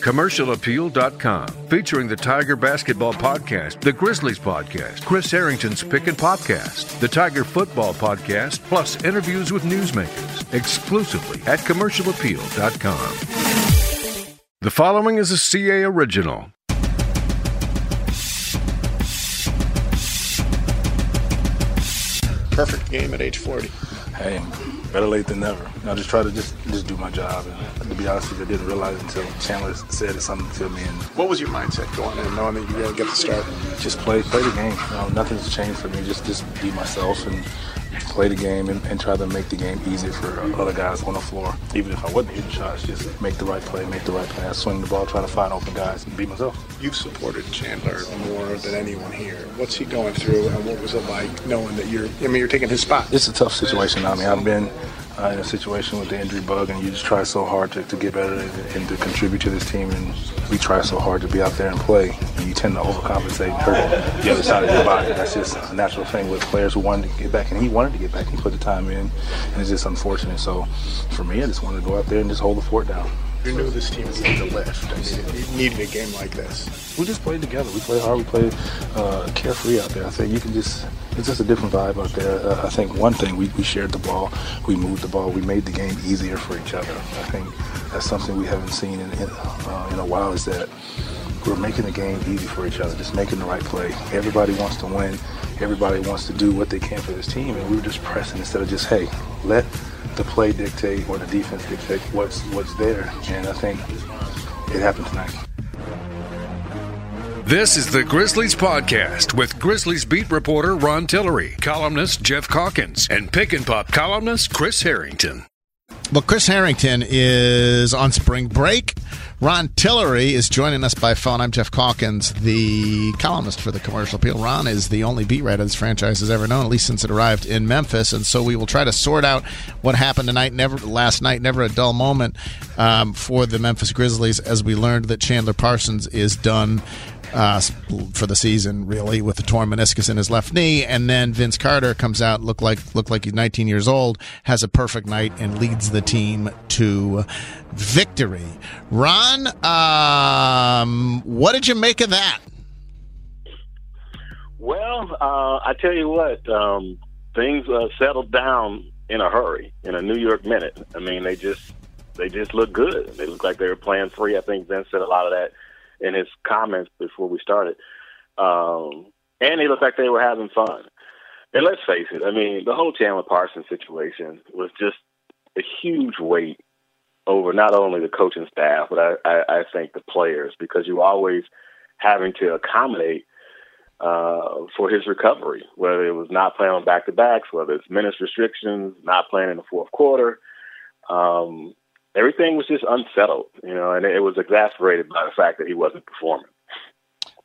CommercialAppeal.com, featuring the Tiger Basketball Podcast, the Grizzlies Podcast, Chris Herrington's Pick and Popcast, the Tiger Football Podcast, plus interviews with newsmakers, exclusively at CommercialAppeal.com. The following is a CA original. Perfect game at age 40. Hey, better late than never. I just try to just just do my job. And to be honest with you, I didn't realize until Chandler said something to me. And what was your mindset going in, knowing that you were going to get the start? Just play play the game. You know, nothing's changed for me. Just just be myself and play the game and, and, try to make the game easier for other guys on the floor. Even if I wasn't hitting shots, just make the right play, make the right pass, swing the ball, try to find open guys, and be myself. You've supported Chandler more than anyone here. What's he going through, and what was it like knowing that you're? I mean, you're taking his spot. It's a tough situation. I mean, I've been uh, in a situation with the injury bug, and you just try so hard to, to get better and, and, to contribute to this team. And we try so hard to be out there and play, and you tend to overcompensate and hurt the other side of your body. That's just a natural thing with players who wanted to get back, and he wanted to get back. He put the time in, and it's just unfortunate. So for me, I just wanted to go out there and just hold the fort down. You knew this team needed a lift. I mean, it needed a game like this. We just played together. We played hard. We played uh, carefree out there. I think you can just, it's just a different vibe out there. Uh, I think one thing, we, we shared the ball. We moved the ball. We made the game easier for each other. I think that's something we haven't seen in, in, uh, in a while is that we're making the game easy for each other, just making the right play. Everybody wants to win. Everybody wants to do what they can for this team. And we were just pressing instead of just, hey, let – the play dictate or the defense dictate what's what's there, and I think it happened tonight. This is the Grizzlies Podcast with Grizzlies beat reporter Ron Tillery, columnist Jeff Calkins, and pick and pop columnist Chris Herrington. Well, Chris Herrington is on spring break. Ron Tillery is joining us by phone. I'm Jeff Calkins, the columnist for the Commercial Appeal. Ron is the only beat writer this franchise has ever known, at least since it arrived in Memphis. And so we will try to sort out what happened tonight. Never last night, never a dull moment um, for the Memphis Grizzlies as we learned that Chandler Parsons is done uh, for the season, really, with the torn meniscus in his left knee. And then Vince Carter comes out, look like look like he's 19 years old, has a perfect night, and leads the team to victory. Ron, um, what did you make of that? Well, uh, I tell you what, um, things uh, settled down in a hurry in a New York minute. I mean, they just they just look good. They look like they were playing free. I think Vince said a lot of that in his comments before we started. Um, and they looked like they were having fun. And let's face it, I mean, the whole Chandler Parsons situation was just a huge weight over not only the coaching staff, but I, I, I think the players, because you're always having to accommodate uh, for his recovery, whether it was not playing on back to backs, whether it's minutes restrictions, not playing in the fourth quarter. Um, everything was just unsettled, you know, and it was exacerbated by the fact that he wasn't performing.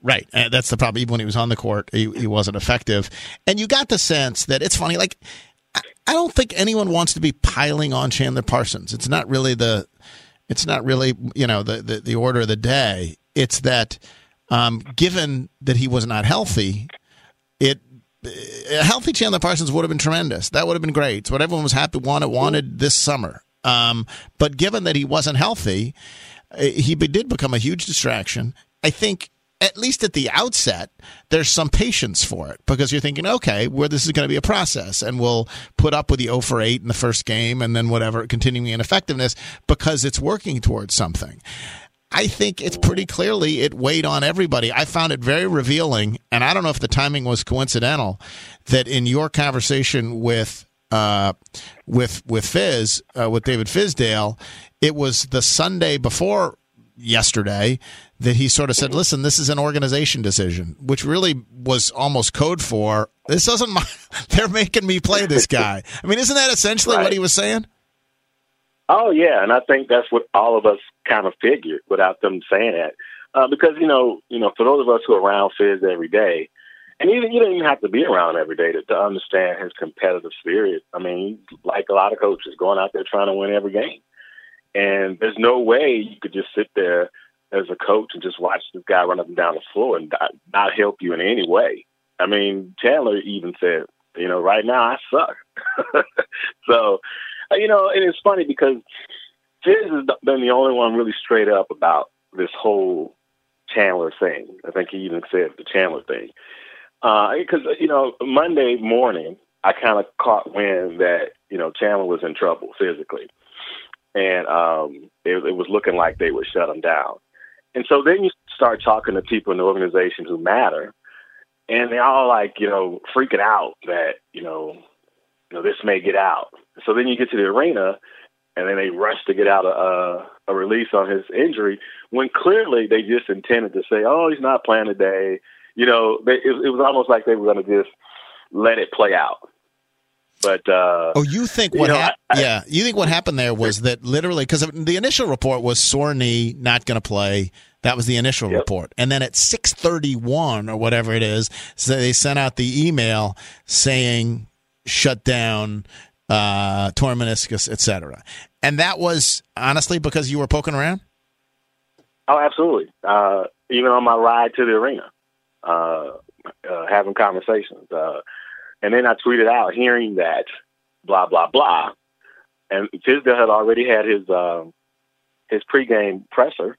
Right. And that's the problem. Even when he was on the court, he, he wasn't effective. And you got the sense that it's funny, like, I don't think anyone wants to be piling on Chandler Parsons. It's not really the, it's not really, you know, the, the, the order of the day. It's that, um, given that he was not healthy, it, a healthy Chandler Parsons would have been tremendous. That would have been great. It's what everyone was happy wanted wanted this summer. Um, but given that he wasn't healthy, eh, he did become a huge distraction. I think at least at the outset, there's some patience for it because you're thinking, okay, where well, this is going to be a process, and we'll put up with the 0 for 8 in the first game, and then whatever, continuing in effectiveness because it's working towards something. I think it's pretty clearly it weighed on everybody. I found it very revealing, and I don't know if the timing was coincidental that in your conversation with uh, with with Fizz uh, with David Fizdale, it was the Sunday before yesterday that he sort of said, "Listen, this is an organization decision," which really was almost code for this doesn't. My, they're making me play this guy. I mean, isn't that essentially right. what he was saying? Oh yeah, and I think that's what all of us kind of figured without them saying it, uh, because you know, you know, for those of us who are around Fizz every day, and even you don't even have to be around every day to, to understand his competitive spirit. I mean, like a lot of coaches, going out there trying to win every game. And there's no way you could just sit there as a coach and just watch this guy run up and down the floor and not, not help you in any way. I mean, Chandler even said, you know, right now I suck. so, uh, you know, and it's funny because Fizz has been the only one really straight up about this whole Chandler thing. I think he even said the Chandler thing. Because, uh, you know, Monday morning, I kind of caught wind that, you know, Chandler was in trouble physically. And um, it, it was looking like they would shut him down. And so then you start talking to people in the organization who matter, and they all like, you know, freaking out that, you know, you know, this may get out. So then you get to the arena, and then they rush to get out a, a release on his injury when clearly they just intended to say, "Oh, he's not playing today." You know, they, it, it was almost like they were going to just let it play out. But uh, oh, you think what? You know, ha- I, yeah, you think what happened there was that literally because the initial report was sore knee, not going to play. That was the initial yep. report, and then at six thirty one or whatever it is, so they sent out the email saying shut down, uh, torn meniscus, etc. And that was honestly because you were poking around. Oh, absolutely. Uh, even on my ride to the arena, uh, uh, having conversations. Uh, and then I tweeted out, hearing that, blah blah blah. And Fizdale had already had his uh, his pregame presser,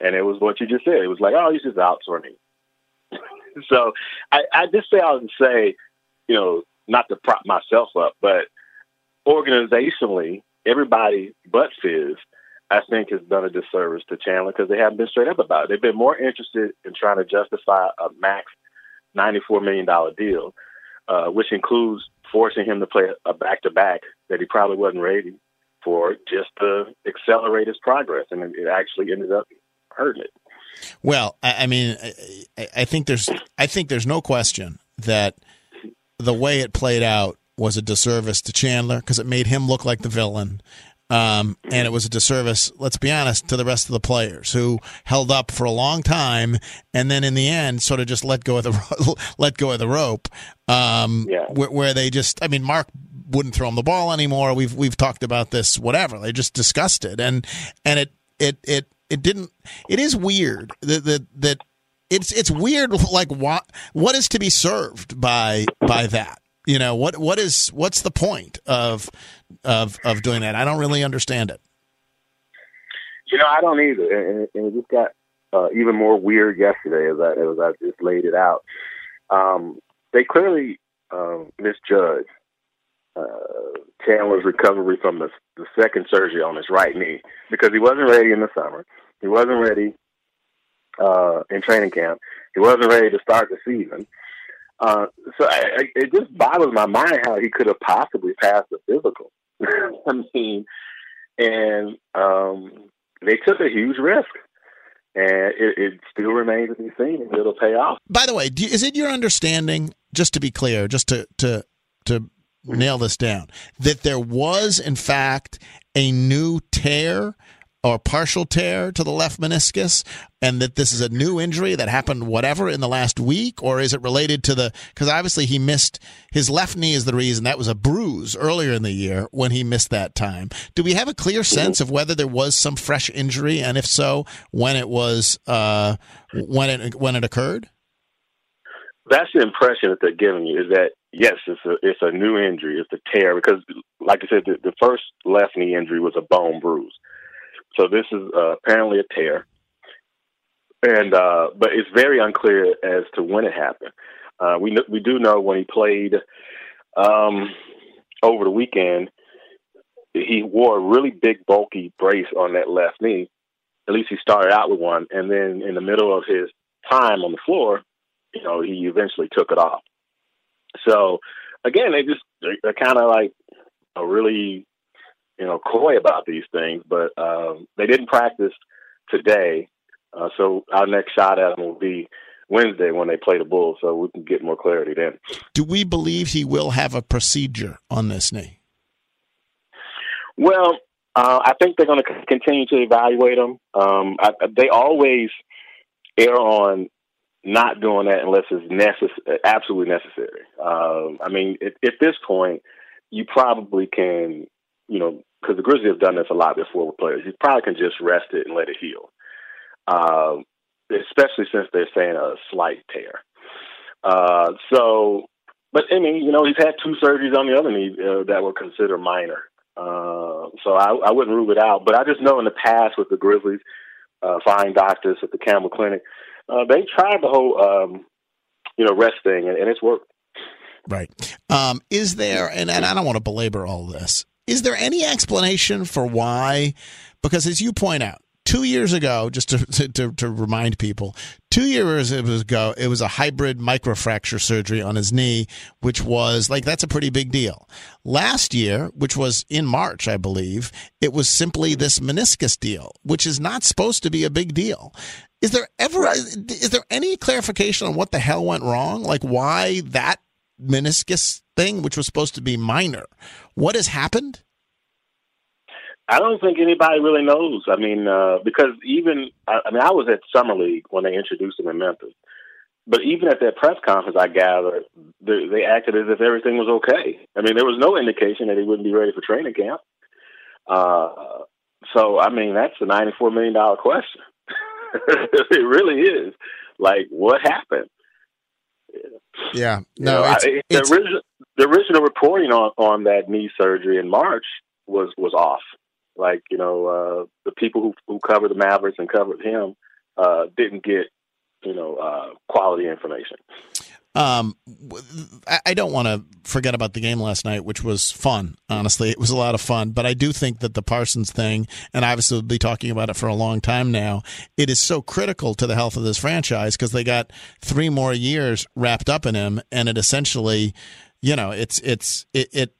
and it was what you just said. It was like, oh, he's just outsourcing. so I, I just say I would say, you know, not to prop myself up, but organizationally, everybody but Fizz, I think, has done a disservice to Chandler because they haven't been straight up about it. They've been more interested in trying to justify a max $94 million deal, uh, which includes forcing him to play a back to back that he probably wasn't ready for just to accelerate his progress. And it actually ended up hurting it. Well, I, mean, I, I think there's, I think there's no question that the way it played out was a disservice to Chandler because it made him look like the villain. Um, and it was a disservice, let's be honest, to the rest of the players who held up for a long time, and then in the end, sort of just let go of the let go of the rope. Um, yeah. where, where, they just, I mean, Mark wouldn't throw him the ball anymore. We've we've talked about this, whatever. They just discussed it, and and it it it it didn't. It is weird that that that it's it's weird. Like what what is to be served by by that? You know what what is what's the point of of of doing that? I don't really understand it. You know, I don't either, and, and it just got uh, even more weird yesterday as I as I just laid it out. Um, they clearly um, misjudged uh, Chandler's recovery from the, the second surgery on his right knee because he wasn't ready in the summer. He wasn't ready uh, in training camp. He wasn't ready to start the season. Uh, so I, I, it just boggles my mind how he could have possibly passed the physical. I mean, and um, they took a huge risk. And it, it, still remains to be seen if it'll pay off. By the way, you, is it your understanding, just to be clear, just to to to nail this down, that there was in fact a new tear or partial tear to the left meniscus and that this is a new injury that happened whatever in the last week or is it related to the because obviously he missed his left knee is the reason that was a bruise earlier in the year when he missed that time. Do we have a clear sense of whether there was some fresh injury and if so when it was uh, when it when it occurred? That's the impression that they're giving you is that yes it's a it's a new injury it's a tear because like i said the, the first left knee injury was a bone bruise so this is uh, apparently a tear, and uh, but it's very unclear as to when it happened. Uh, we we do know when he played um, over the weekend, he wore a really big bulky brace on that left knee. At least he started out with one, and then in the middle of his time on the floor, you know, he eventually took it off. So again, they just they're kind of like a really you know, coy about these things, but um, they didn't practice today. Uh, so our next shot at them will be Wednesday when they play the Bulls, so we can get more clarity then. Do we believe he will have a procedure on this knee? Well, uh, I think they're going to continue to evaluate him. Um, I, they always err on not doing that unless it's necess- absolutely necessary. Um, I mean, at, at this point, you probably can, you know, because the Grizzlies have done this a lot before with players. You probably can just rest it and let it heal, um, especially since they're saying a slight tear. Uh, so, but I mean, you know, he's had two surgeries on the other knee uh, that were considered minor. Uh, so I, I wouldn't rule it out. But I just know in the past with the Grizzlies, uh, fine doctors at the Campbell Clinic. Uh, they tried the whole, um, you know, rest thing, and, and it's worked. Right. Um, is there, and, and I don't want to belabor all this, is there any explanation for why? Because as you point out, two years ago, just to, to, to, remind people, two years ago, it was a hybrid microfracture surgery on his knee, which was like, that's a pretty big deal. Last year, which was in March, I believe, it was simply this meniscus deal, which is not supposed to be a big deal. Is there ever, is there any clarification on what the hell went wrong? Like why that meniscus thing, which was supposed to be minor, what has happened? I don't think anybody really knows. I mean, uh, because even I, I mean, I was at Summer League when they introduced him in Memphis, but even at that press conference, I gathered they, they acted as if everything was okay. I mean, there was no indication that he wouldn't be ready for training camp. Uh, so, I mean, that's a ninety-four million dollar question. it really is. Like, what happened? Yeah, no, you know, it's, I, the, original, the original reporting on on that knee surgery in March was was off. Like you know, uh, the people who who covered the Mavericks and covered him uh, didn't get you know uh, quality information. Um, I don't want to forget about the game last night, which was fun. Honestly, it was a lot of fun. But I do think that the Parsons thing, and obviously we'll be talking about it for a long time now, it is so critical to the health of this franchise because they got three more years wrapped up in him, and it essentially, you know, it's it's it, it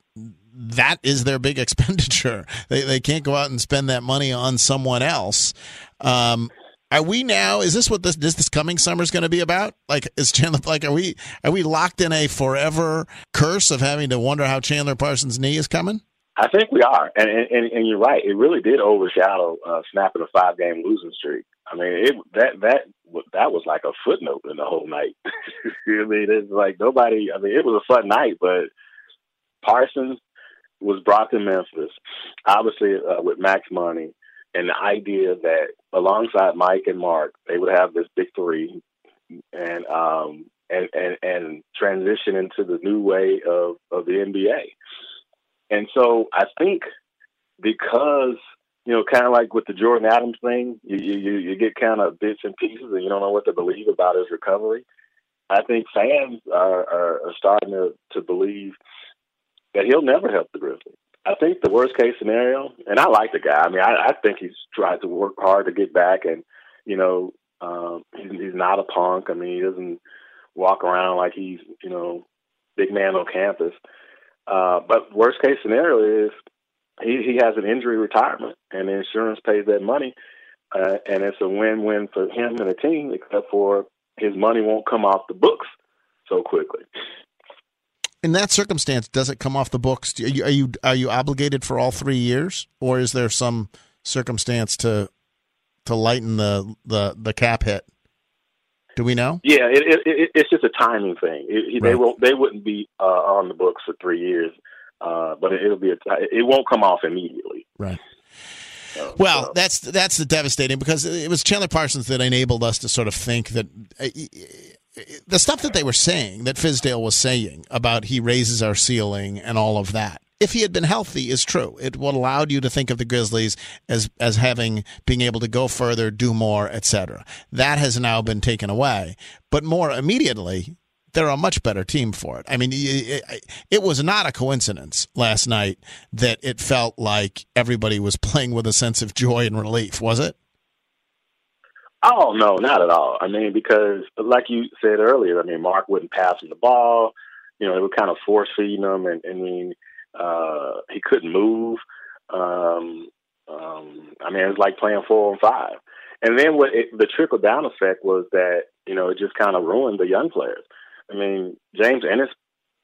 that is their big expenditure. They they can't go out and spend that money on someone else. Um, are we now? Is this what this this, this coming summer is going to be about? Like, is Chandler like are we are we locked in a forever curse of having to wonder how Chandler Parsons' knee is coming? I think we are, and and, and you're right. It really did overshadow uh, snapping a five game losing streak. I mean, it that that that was like a footnote in the whole night. I mean, it's like nobody. I mean, it was a fun night, but Parsons was brought to Memphis, obviously uh, with max money, and the idea that alongside Mike and Mark, they would have this big three, and um, and and and transition into the new way of of the NBA. And so I think because you know, kind of like with the Jordan Adams thing, you you you get kind of bits and pieces, and you don't know what to believe about his recovery. I think fans are, are, are starting to, to believe that he'll never help the Grizzlies. I think the worst case scenario, and I like the guy. I mean, I, I think he's tried to work hard to get back, and you know, um, he's, he's not a punk. I mean, he doesn't walk around like he's you know big man on campus. Uh, but worst case scenario is he he has an injury retirement, and the insurance pays that money, uh, and it's a win-win for him and the team, except for his money won't come off the books so quickly in that circumstance, does it come off the books? Are you, are you are you obligated for all three years, or is there some circumstance to to lighten the the, the cap hit? Do we know? Yeah, it, it, it, it's just a timing thing. It, right. They won't. They wouldn't be uh, on the books for three years, uh, but it'll be. A, it won't come off immediately. Right. well, that's that's the devastating because it was Chandler Parsons that enabled us to sort of think that uh, the stuff that they were saying, that Fizdale was saying about he raises our ceiling and all of that. If he had been healthy, is true. It would allowed you to think of the Grizzlies as as having being able to go further, do more, etc. That has now been taken away. But more immediately, they're a much better team for it. I mean, it, it, was not a coincidence last night that it felt like everybody was playing with a sense of joy and relief, was it? Oh no, not at all. I mean, because like you said earlier, I mean, Mark wouldn't pass him the ball. You know, they were kind of force feeding him, and, I mean, uh, he couldn't move. Um, um, I mean, it was like playing four and five. And then what it, the trickle down effect was that you know it just kind of ruined the young players. I mean, James Ennis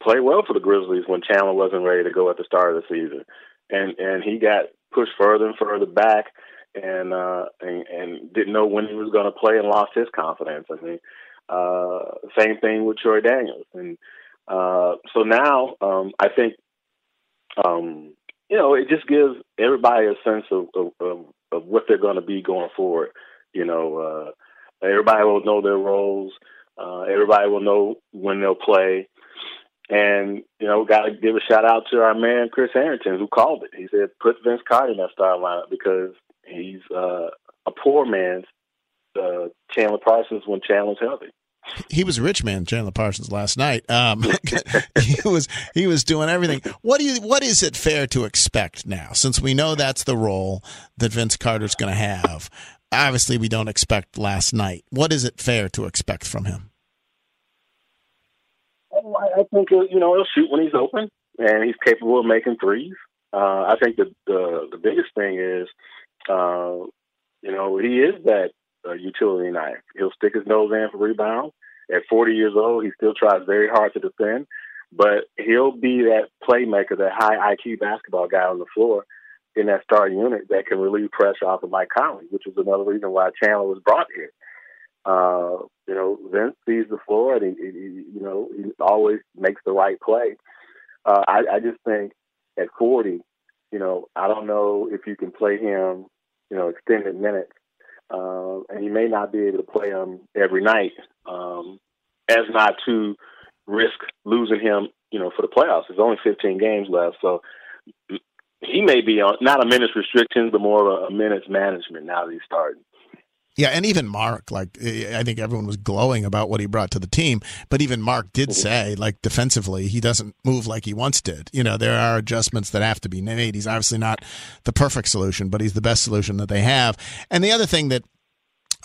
played well for the Grizzlies when Chandler wasn't ready to go at the start of the season, and and he got pushed further and further back and uh, and, and didn't know when he was going to play and lost his confidence. I mean, uh, same thing with Troy Daniels, and uh, so now um, I think um, you know it just gives everybody a sense of of, of, of what they're going to be going forward. You know, uh, everybody will know their roles. Uh, everybody will know when they'll play. And, you know, got to give a shout out to our man, Chris Herrington, who called it. He said, put Vince Carter in that starting lineup because he's uh, a poor man's uh, Chandler Parsons when Chandler's healthy. He was a rich man, Chandler Parsons, last night. Um, he was he was doing everything. What do you? What is it fair to expect now? Since we know that's the role that Vince Carter's going to have. Obviously, we don't expect last night. What is it fair to expect from him? I think uh, you know he'll shoot when he's open, and he's capable of making threes. Uh, I think the, the the biggest thing is, uh, you know, he is that uh, utility knife. He'll stick his nose in for rebounds. At 40 years old, he still tries very hard to defend, but he'll be that playmaker, that high IQ basketball guy on the floor in that starting unit that can relieve pressure off of Mike Conley, which is another reason why Chandler was brought here. Uh, you know, Vince sees the floor and he, he, you know, he always makes the right play. Uh, I, I just think at 40, you know, I don't know if you can play him, you know, extended minutes uh, and you may not be able to play him every night, um, as not to risk losing him, you know, for the playoffs. There's only 15 games left, so he may be on not a minutes restriction, but more of a, a minutes management now that he's starting. Yeah, and even Mark, like I think everyone was glowing about what he brought to the team, but even Mark did mm-hmm. say, like defensively, he doesn't move like he once did. You know, there are adjustments that have to be made. He's obviously not the perfect solution, but he's the best solution that they have. And the other thing that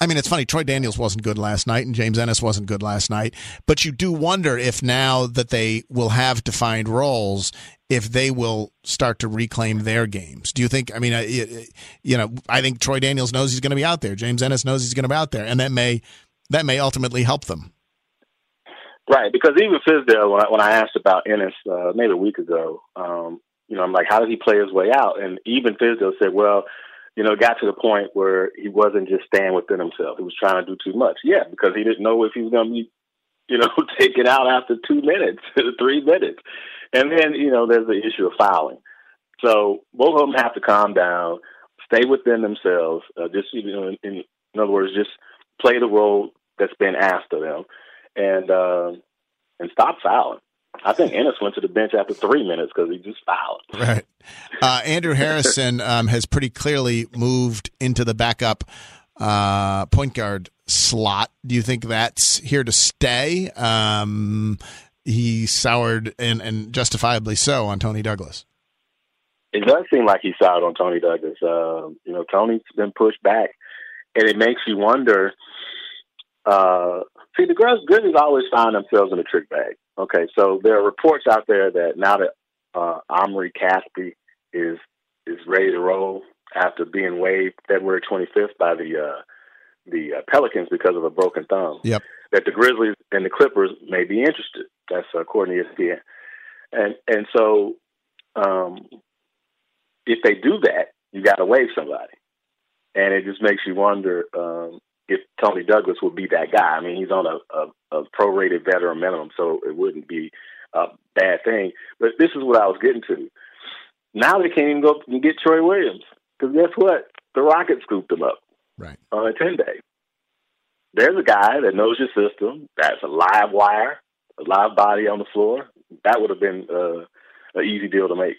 I mean, it's funny. Troy Daniels wasn't good last night, and James Ennis wasn't good last night. But you do wonder if now that they will have defined roles, if they will start to reclaim their games. Do you think? I mean, you know, I think Troy Daniels knows he's going to be out there. James Ennis knows he's going to be out there, and that may that may ultimately help them. Right, because even Fizdale, when I, when I asked about Ennis uh, maybe a week ago, um, you know, I'm like, how did he play his way out? And even Fizdale said, well, you know, got to the point where he wasn't just staying within himself. He was trying to do too much. Yeah, because he didn't know if he was going to be, you know, taken out after two minutes, three minutes. And then, you know, there's the issue of fouling. So both of them have to calm down, stay within themselves. Uh, just, you know, in, in, in other words, just play the role that's been asked of them, and uh, and stop fouling. I think Ennis went to the bench after three minutes because he just fouled. Right. Uh, Andrew Harrison um, has pretty clearly moved into the backup uh, point guard slot. Do you think that's here to stay? Um, he soured and, and justifiably so on Toney Douglas. It does seem like he soured on Toney Douglas. Uh, you know, Toney's been pushed back, and it makes you wonder. Uh, see, the girls, Grizzlies always find themselves in a trick bag. Okay, so there are reports out there that now that uh, Omri Caspi is is ready to roll after being waived February 25th by the uh, the uh, Pelicans because of a broken thumb. Yep. That the Grizzlies and the Clippers may be interested. That's according to ESPN. And and so um, if they do that, you got to waive somebody, and it just makes you wonder um, if Toney Douglas would be that guy. I mean, he's on a, a, a prorated veteran minimum, so it wouldn't be a bad thing. But this is what I was getting to. Now they can't even go and get Troy Williams because guess what? The Rockets scooped him up right on a ten day. There's a guy that knows your system. That's a live wire, a live body on the floor. That would have been uh, an easy deal to make.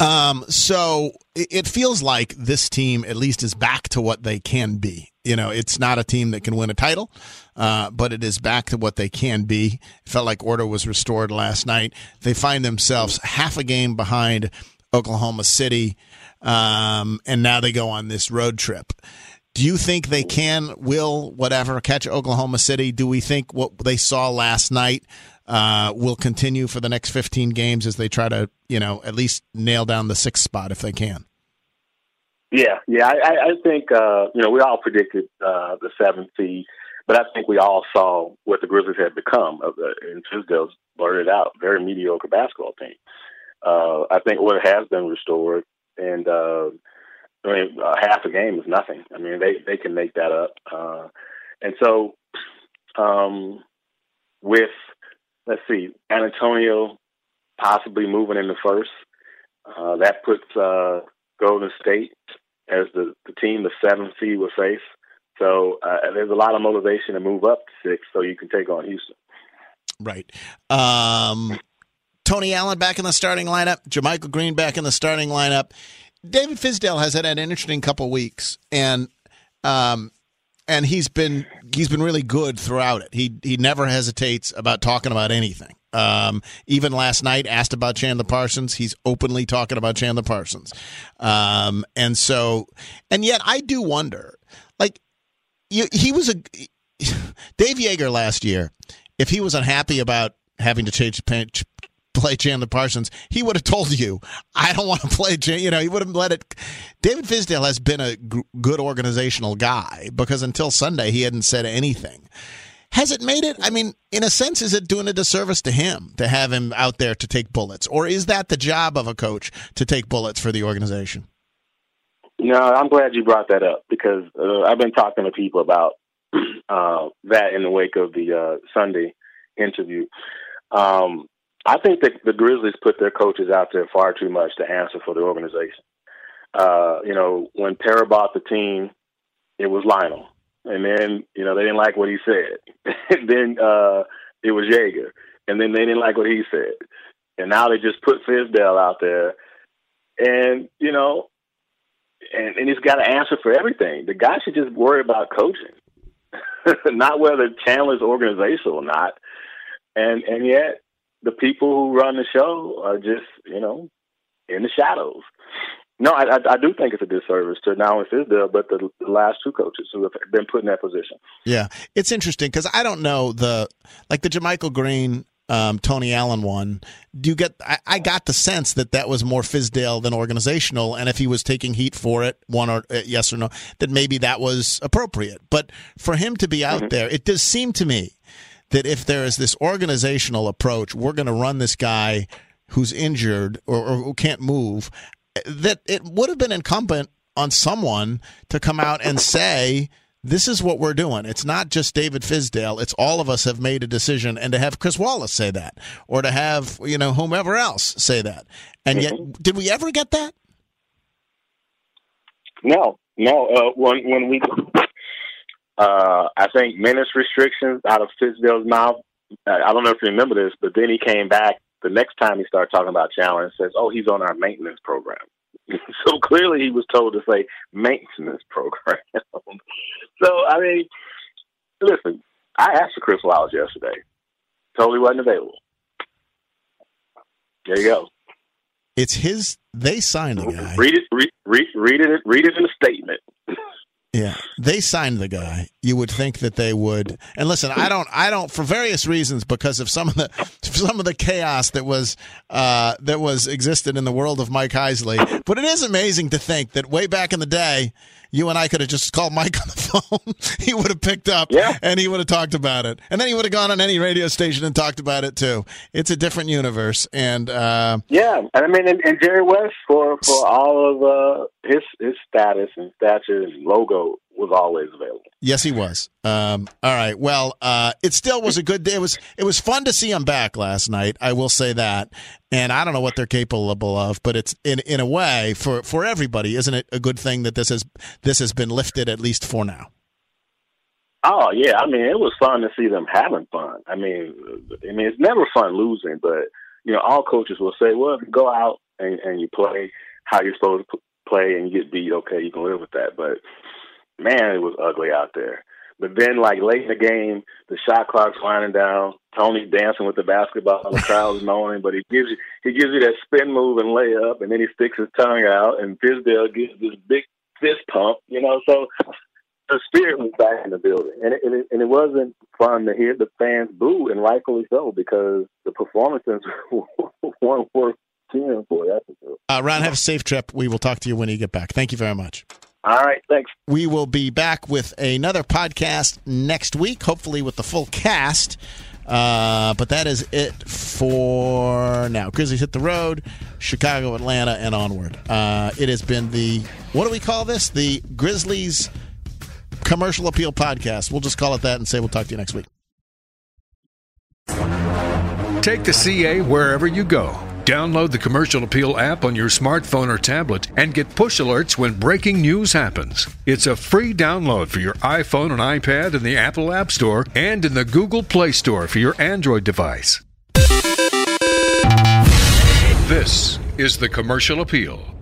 Um, so it feels like this team at least is back to what they can be. You know, it's not a team that can win a title, uh, but it is back to what they can be. It felt like order was restored last night. They find themselves half a game behind Oklahoma City, um, and now they go on this road trip. Do you think they can, will, whatever, catch Oklahoma City? Do we think what they saw last night uh, will continue for the next 15 games as they try to, you know, at least nail down the sixth spot if they can. Yeah, yeah, I, I think uh, you know we all predicted uh, the seventh seed, but I think we all saw what the Grizzlies had become. The, and Fizdale's blurted out, very mediocre basketball team. Uh, I think what has been restored, and uh, I mean, uh, half a game is nothing. I mean, they they can make that up, uh, and so um, with let's see, Antonio possibly moving in the first. Uh, that puts uh, Golden State as the, the team the seventh seed will face. So uh, there's a lot of motivation to move up to six so you can take on Houston. Right. Um, Tony Allen back in the starting lineup, JaMychal Green back in the starting lineup. David Fizdale has had an interesting couple weeks, and um, and he's been he's been really good throughout it. He he never hesitates about talking about anything. Um, even last night, asked about Chandler Parsons, he's openly talking about Chandler Parsons. Um, and so, and yet, I do wonder, like, you, he was a Dave Joerger last year. If he was unhappy about having to change play Chandler Parsons, he would have told you, I don't want to play. You know, he would have let it. David Fizdale has been a g- good organizational guy because until Sunday, he hadn't said anything. Has it made it? I mean, in a sense, is it doing a disservice to him to have him out there to take bullets? Or is that the job of a coach to take bullets for the organization? No, I'm glad you brought that up because uh, I've been talking to people about uh, that in the wake of the uh, Sunday interview. Um, I think that the Grizzlies put their coaches out there far too much to answer for the organization. Uh, you know, when Pera bought the team, it was Lionel, and then you know they didn't like what he said. then uh, it was Joerger. and then they didn't like what he said, and now they just put Fizdale out there, and you know, and, and he's got to answer for everything. The guy should just worry about coaching, not whether Chandler's organizational or not. And and yet the people who run the show are just, you know, in the shadows. No, I, I, I do think it's a disservice to not only Fizdale, but the, the last two coaches who have been put in that position. Yeah, it's interesting because I don't know the like the JaMychal Green um, Tony Allen one. Do you get? I, I, got the sense that that was more Fizdale than organizational, and if he was taking heat for it, one or uh, yes or no, that maybe that was appropriate. But for him to be out mm-hmm. there, it does seem to me that if there is this organizational approach, we're going to run this guy who's injured or, or who can't move, that it would have been incumbent on someone to come out and say, this is what we're doing. It's not just David Fizdale. It's all of us have made a decision, and to have Chris Wallace say that, or to have you know whomever else say that. And yet, mm-hmm. did we ever get that? No, no. Uh, when when we uh, I think minutes restrictions out of Fizdale's mouth. I don't know if you remember this, but then he came back the next time he started talking about challenge. says, "Oh, he's on our maintenance program." so clearly, he was told to say maintenance program. so I mean, listen, I asked for Chris Wallace yesterday. Totally wasn't available. There you go. It's his. They signed the guy. Read it. Read, read, read it. Read it in a statement. Yeah, they signed the guy. You would think that they would. And listen, I don't, I don't, for various reasons, because of some of the some of the chaos that was uh, that was existed in the world of Mike Heisley. But it is amazing to think that way back in the day, you and I could have just called Mike on the phone. he would have picked up yeah. and he would have talked about it. And then he would have gone on any radio station and talked about it too. It's a different universe. And uh, yeah, and I mean, and, and Jerry West for for all of uh, his his status and stature and logo was always available. Yes, he was. Um, all right. Well, uh, it still was a good day. It was it was fun to see him back last night. I will say that. And I don't know what they're capable of, but it's in in a way for for everybody, isn't it? A good thing that this has this has been lifted at least for now. Oh yeah, I mean it was fun to see them having fun. I mean, I mean it's never fun losing, but you know all coaches will say, well, if you go out and, and you play how you're supposed to play and you get beat, okay, you can live with that. But man, it was ugly out there. But then, like late in the game, the shot clock's winding down. Tony's dancing with the basketball. The crowd's moaning, but he gives you he gives you that spin move and layup, and then he sticks his tongue out, and Fizdale gives this big fist pump. You know, so the spirit was back in the building, and it, and it, and it wasn't fun to hear the fans boo, and rightfully so, because the performances weren't worth cheering for. That's for sure. Uh, Ron, have a safe trip. We will talk to you when you get back. Thank you very much. All right, thanks. We will be back with another podcast next week, hopefully with the full cast. Uh, but that is it for now. Grizzlies hit the road, Chicago, Atlanta, and onward. Uh, it has been the what do we call this? The Grizzlies commercial appeal podcast. We'll just call it that and say we'll talk to you next week. Take the CA wherever you go Download the Commercial Appeal app on your smartphone or tablet and get push alerts when breaking news happens. It's a free download for your iPhone and iPad in the Apple App Store and in the Google Play Store for your Android device. This is the Commercial Appeal.